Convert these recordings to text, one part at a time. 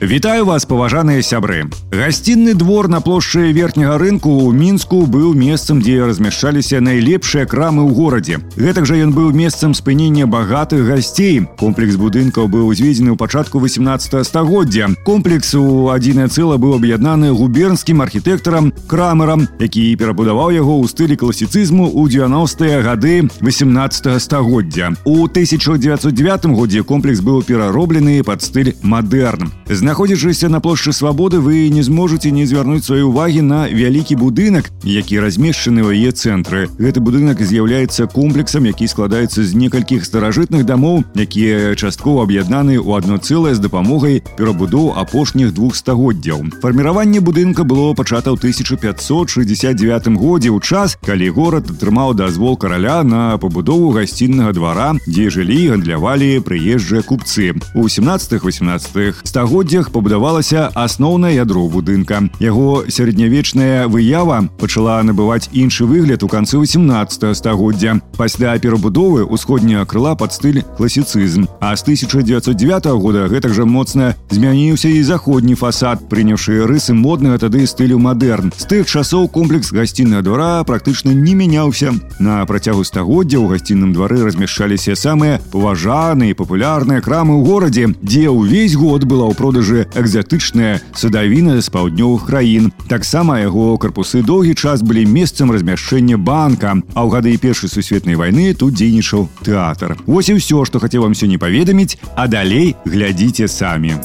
Вітаю вас паважаныя сябры гасцінны двор на плошчы верхняга рынку ў мінску быў месцам дзе размяшчаліся найлепшыя крамы ў горадзе гэтак жа ён быў месцам спынення багатых гасцей комплекс будынкаў быў узведзены ў пачатку 18 стагоддзя комплекс у адзінае цэла быў аб'яднаны губернскім архітэктарам крамерам які перабудаваў яго ў стылі класіцызму ў 90-е гады 18 стагоддзя у 1909 годзе комплекс быў перароблены пад стыль мадэрн з знаходзячыся на плошчы свабоды вы не зможаце не звярнуць свае ўвагі на вялікі будынак які размешчаны ў яе цэнтры гэты будынак з'яўляецца комплексам які складаецца з некалькіх старажытных дамоў якія часткова аб'яднаны ў адно цэлае з дапамогай перабудоў апошніх двух стагоддзяў фарміраванне будынка было пачата ў 1569 годзе ў час калі горад атрымаў дазвол караля на пабудову гасціннага двара дзе жылі гандлявалі прыезджыя купцы у 17 18 стагоддзя стагоддзях пабудавалася асноўнае ядро будынка. Яго сярэднявечная выява пачала набываць іншы выгляд у канцы 18 стагоддзя. Пасля перабудовы ўсходняга крыла пад стыль класіцызм. А з 1909 года гэтак жа моцна змяніўся і заходні фасад, прыняўшы рысы моднага тады стылю мадэрн. З тых часоў комплекс гасціннага двара практычна не мяняўся. На працягу стагоддзя ў гасцінным двары размяшчаліся самыя паважаныя і папулярныя крамы ў горадзе, дзе ўвесь год была ў продажы продажы экзатычная садавіна з паўднёвых краін. Таксама яго карпусы доўгі час былі месцам размяшчэння банка, а ў гады першай сусветнай вайны тут дзейнічаў тэатр. Вось і ўсё, што хацеў вам сёння паведаміць, а далей глядзіце самі.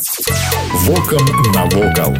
Вокам навокал.